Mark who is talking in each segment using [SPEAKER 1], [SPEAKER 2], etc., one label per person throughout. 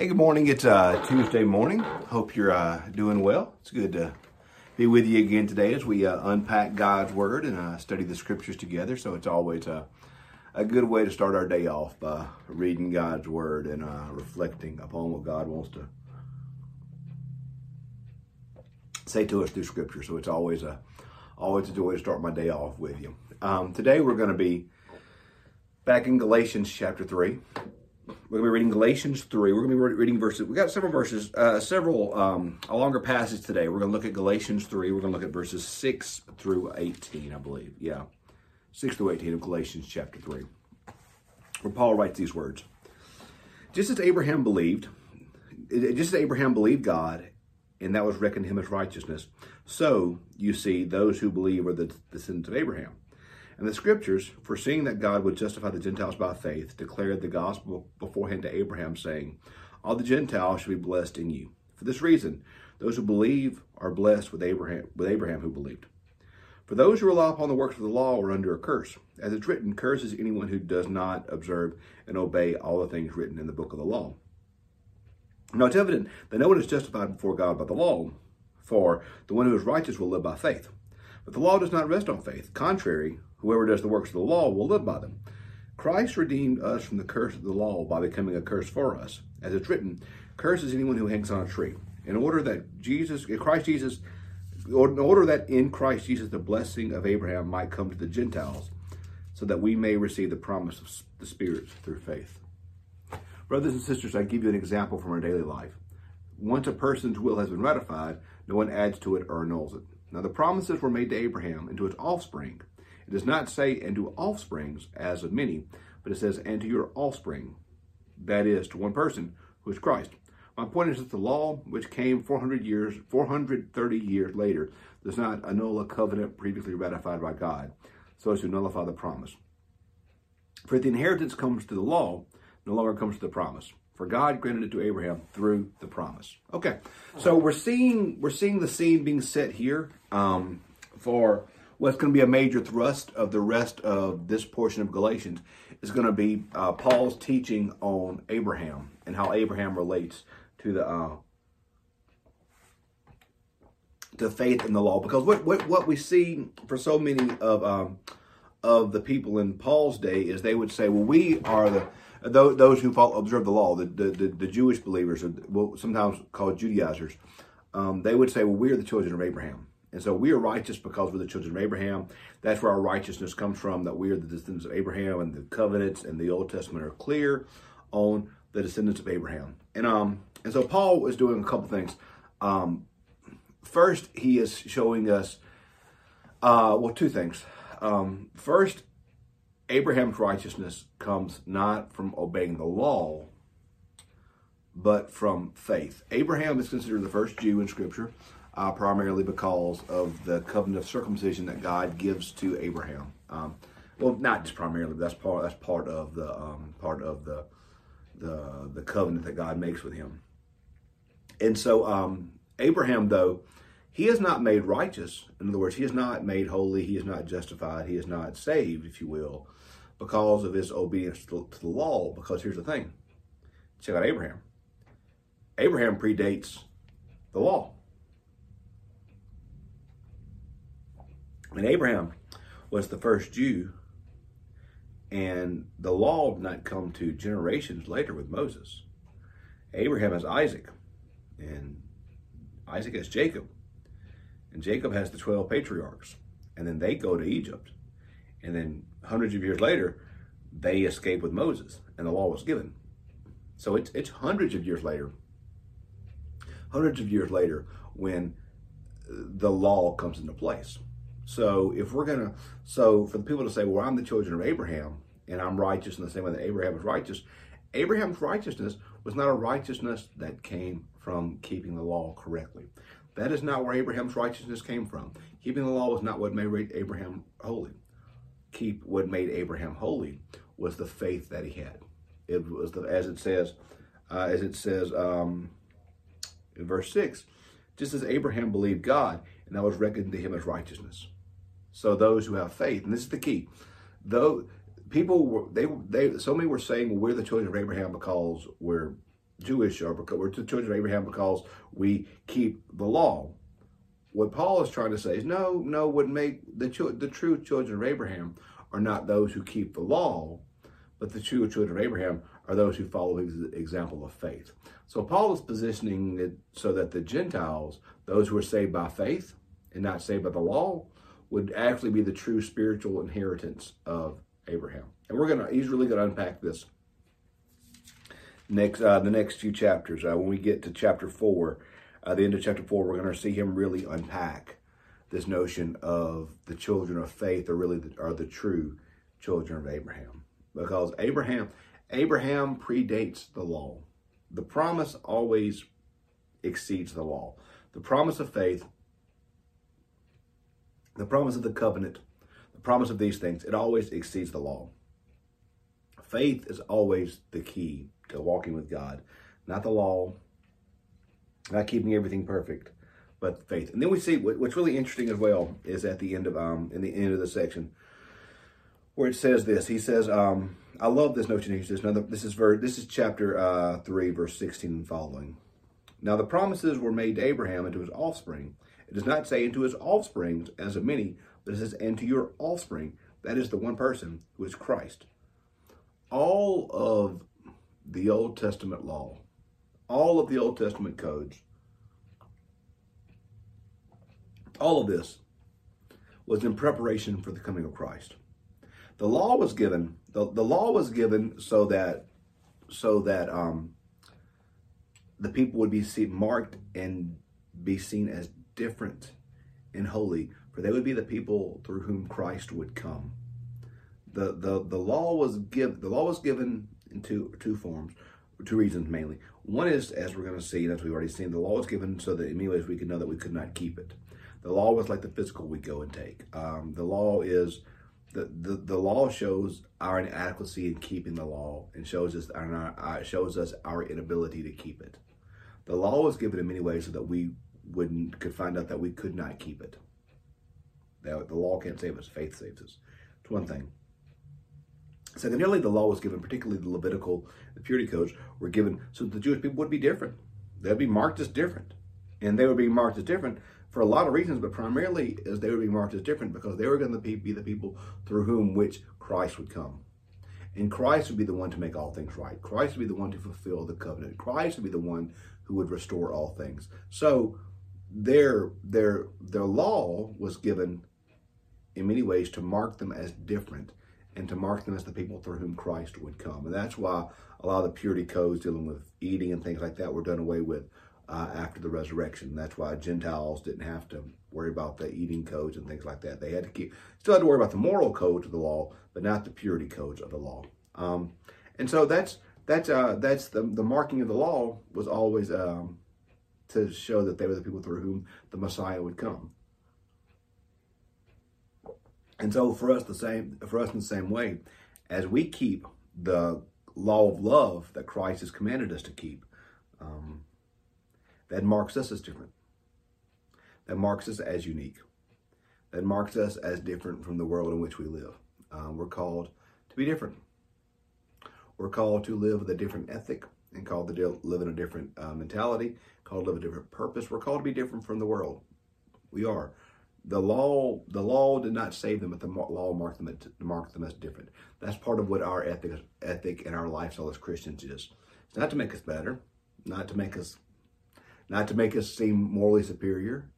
[SPEAKER 1] Hey, good morning. It's uh, Tuesday morning. Hope you're uh, doing well. It's good to be with you again today as we uh, unpack God's Word and uh, study the Scriptures together. So it's always a, a good way to start our day off by reading God's Word and uh, reflecting upon what God wants to say to us through Scripture. So it's always a always a joy to start my day off with you. Um, today we're going to be back in Galatians chapter three. We're going to be reading Galatians 3. We're going to be reading verses. We got several verses, uh, several, um, a longer passage today. We're going to look at Galatians 3. We're going to look at verses 6 through 18, I believe. Yeah. 6 through 18 of Galatians chapter 3. Where Paul writes these words Just as Abraham believed, just as Abraham believed God, and that was reckoned him as righteousness, so you see, those who believe are the descendants of Abraham. And the scriptures, foreseeing that God would justify the Gentiles by faith, declared the gospel beforehand to Abraham, saying, All the Gentiles shall be blessed in you. For this reason, those who believe are blessed with Abraham, with Abraham who believed. For those who rely upon the works of the law are under a curse. As it's written, curses anyone who does not observe and obey all the things written in the book of the law. Now it's evident that no one is justified before God by the law, for the one who is righteous will live by faith. But the law does not rest on faith. Contrary, Whoever does the works of the law will live by them. Christ redeemed us from the curse of the law by becoming a curse for us. As it's written, curse is anyone who hangs on a tree. In order that Jesus, Christ Jesus, in order that in Christ Jesus the blessing of Abraham might come to the Gentiles, so that we may receive the promise of the Spirit through faith. Brothers and sisters, I give you an example from our daily life. Once a person's will has been ratified, no one adds to it or annuls it. Now the promises were made to Abraham and to his offspring. It does not say, and to offsprings, as of many, but it says, and to your offspring, that is, to one person, who is Christ. My point is that the law, which came 400 years, 430 years later, does not annul a covenant previously ratified by God, so as to nullify the promise. For if the inheritance comes to the law, no longer comes to the promise. For God granted it to Abraham through the promise. Okay, so we're seeing we're seeing the scene being set here um, for what's going to be a major thrust of the rest of this portion of Galatians is going to be uh, Paul's teaching on Abraham and how Abraham relates to the uh, to faith in the law. Because what what, what we see for so many of um, of the people in Paul's day is they would say, well, we are the those who follow, observe the law, the, the, the, Jewish believers, or well, sometimes called Judaizers, um, they would say, well, we are the children of Abraham. And so we are righteous because we're the children of Abraham. That's where our righteousness comes from, that we are the descendants of Abraham, and the covenants and the Old Testament are clear on the descendants of Abraham. And um, and so Paul is doing a couple things. Um, first, he is showing us uh, well two things. Um, first, Abraham's righteousness comes not from obeying the law, but from faith. Abraham is considered the first Jew in Scripture uh, primarily because of the covenant of circumcision that God gives to Abraham. Um, well, not just primarily, but that's part that's part of the um, part of the the the covenant that God makes with him. And so um, Abraham, though, he is not made righteous. In other words, he is not made holy. He is not justified. He is not saved, if you will, because of his obedience to, the law. Because here's the thing: check out Abraham. Abraham predates the law. And Abraham was the first Jew, and the law did not come to generations later with Moses. Abraham has Isaac, and Isaac has Jacob, and Jacob has the 12 patriarchs, and then they go to Egypt. And then hundreds of years later, they escape with Moses, and the law was given. So it's, it's hundreds of years later, hundreds of years later, when the law comes into place. So if we're gonna, so for the people to say, well, I'm the children of Abraham and I'm righteous in the same way that Abraham was righteous, Abraham's righteousness was not a righteousness that came from keeping the law correctly. That is not where Abraham's righteousness came from. Keeping the law was not what made Abraham holy. Keep what made Abraham holy was the faith that he had. It was the, as it says, uh, as it says um, in verse six, just as Abraham believed God, and that was reckoned to him as righteousness. So those who have faith, and this is the key, though people were they they so many were saying we're the children of Abraham because we're Jewish or because we're the children of Abraham because we keep the law. What Paul is trying to say is no, no, what make the the true children of Abraham are not those who keep the law, but the true children of Abraham are those who follow his example of faith. So Paul is positioning it so that the Gentiles, those who are saved by faith and not saved by the law, would actually be the true spiritual inheritance of Abraham. And we're gonna he's really gonna unpack this next uh, the next few chapters. Uh, when we get to chapter four, uh, the end of chapter four, we're going to see him really unpack this notion of the children of faith are really the, are the true children of Abraham because Abraham Abraham predates the law. The promise always exceeds the law. The promise of faith, the promise of the covenant, the promise of these things, it always exceeds the law. Faith is always the key walking with God, not the law, not keeping everything perfect, but faith. And then we see what's really interesting as well is at the end of um in the end of the section where it says this. He says, um, I love this notion. He says, another, this is verse, this is chapter uh, three, verse sixteen and following. Now the promises were made to Abraham and to his offspring. It does not say into his offspring as of many, but it says, and to your offspring. That is the one person who is Christ. All of the Old Testament law, all of the Old Testament codes, all of this was in preparation for the coming of Christ. The law was given, the, the law was given so that so that um, the people would be seen, marked and be seen as different and holy, for they would be the people through whom Christ would come. The the the law was give the law was given in two two forms, two reasons mainly. One is, as we're going to see, and as we've already seen, the law was given so that in many ways we could know that we could not keep it. The law was like the physical we go and take. Um, the law is the, the the law shows our inadequacy in keeping the law and shows us our, uh, shows us our inability to keep it. The law was given in many ways so that we wouldn't could find out that we could not keep it. That the law can't save us; faith saves us. It's one thing. Secondarily, the law was given, particularly the Levitical, the purity codes were given so the Jewish people would be different. They'd be marked as different. And they would be marked as different for a lot of reasons, but primarily as they would be marked as different because they were going to be the people through whom which Christ would come. And Christ would be the one to make all things right. Christ would be the one to fulfill the covenant. Christ would be the one who would restore all things. So their their their law was given in many ways to mark them as different and to mark them as the people through whom Christ would come. And that's why a lot of the purity codes dealing with eating and things like that were done away with uh, after the resurrection. That's why Gentiles didn't have to worry about the eating codes and things like that. They had to keep, still had to worry about the moral codes of the law, but not the purity codes of the law. Um, and so that's that's uh, that's the the marking of the law was always um, to show that they were the people through whom the Messiah would come. And so for us the same for us in the same way, as we keep the law of love that Christ has commanded us to keep, um, that marks us as different. That marks us as unique. That marks us as different from the world in which we live. Um, we're called to be different. We're called to live with a different ethic and called to live in a different uh, mentality, called to live a different purpose. We're called to be different from the world. We are the law the law did not save them, but the law marked them marked them as different. That's part of what our ethic ethic and our lifestyle as Christians is. It's not to make us better, not to make us not to make us seem morally superior,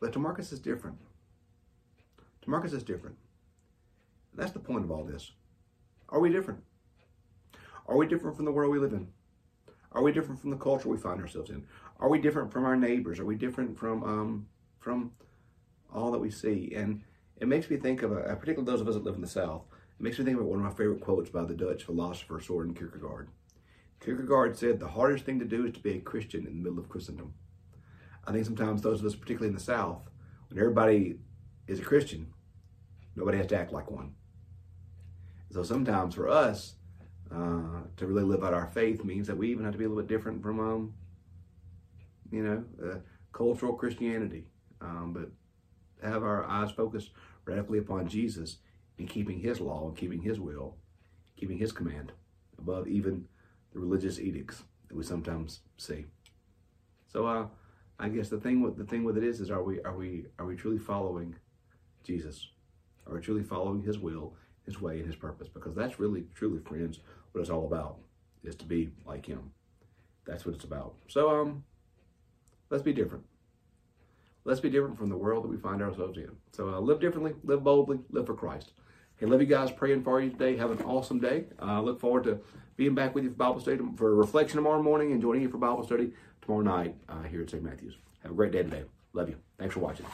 [SPEAKER 1] but to mark us as different. To mark us as different. That's the point of all this. Are we different? Are we different from the world we live in? Are we different from the culture we find ourselves in? Are we different from our neighbors? Are we different from um, from all that we see. And it makes me think of, a, particularly those of us that live in the South, it makes me think of one of my favorite quotes by the Dutch philosopher Soren Kierkegaard. Kierkegaard said, the hardest thing to do is to be a Christian in the middle of Christendom. I think sometimes those of us, particularly in the South, when everybody is a Christian, nobody has to act like one. So sometimes for us, uh, to really live out our faith means that we even have to be a little bit different from, um, you know, uh, cultural Christianity um, but have our eyes focused radically upon Jesus and keeping his law and keeping his will, keeping his command above even the religious edicts that we sometimes see. So uh, I guess the thing with the thing with it is is are we are we are we truly following Jesus? Are we truly following His will, His way, and His purpose? Because that's really truly, friends, what it's all about is to be like Him. That's what it's about. So um, let's be different. Let's be different from the world that we find ourselves in. So uh, live differently, live boldly, live for Christ. Hey, love you guys. Praying for you today. Have an awesome day. Uh, look forward to being back with you for Bible study for reflection tomorrow morning and joining you for Bible study tomorrow night uh, here at St. Matthew's. Have a great day today. Love you. Thanks for watching.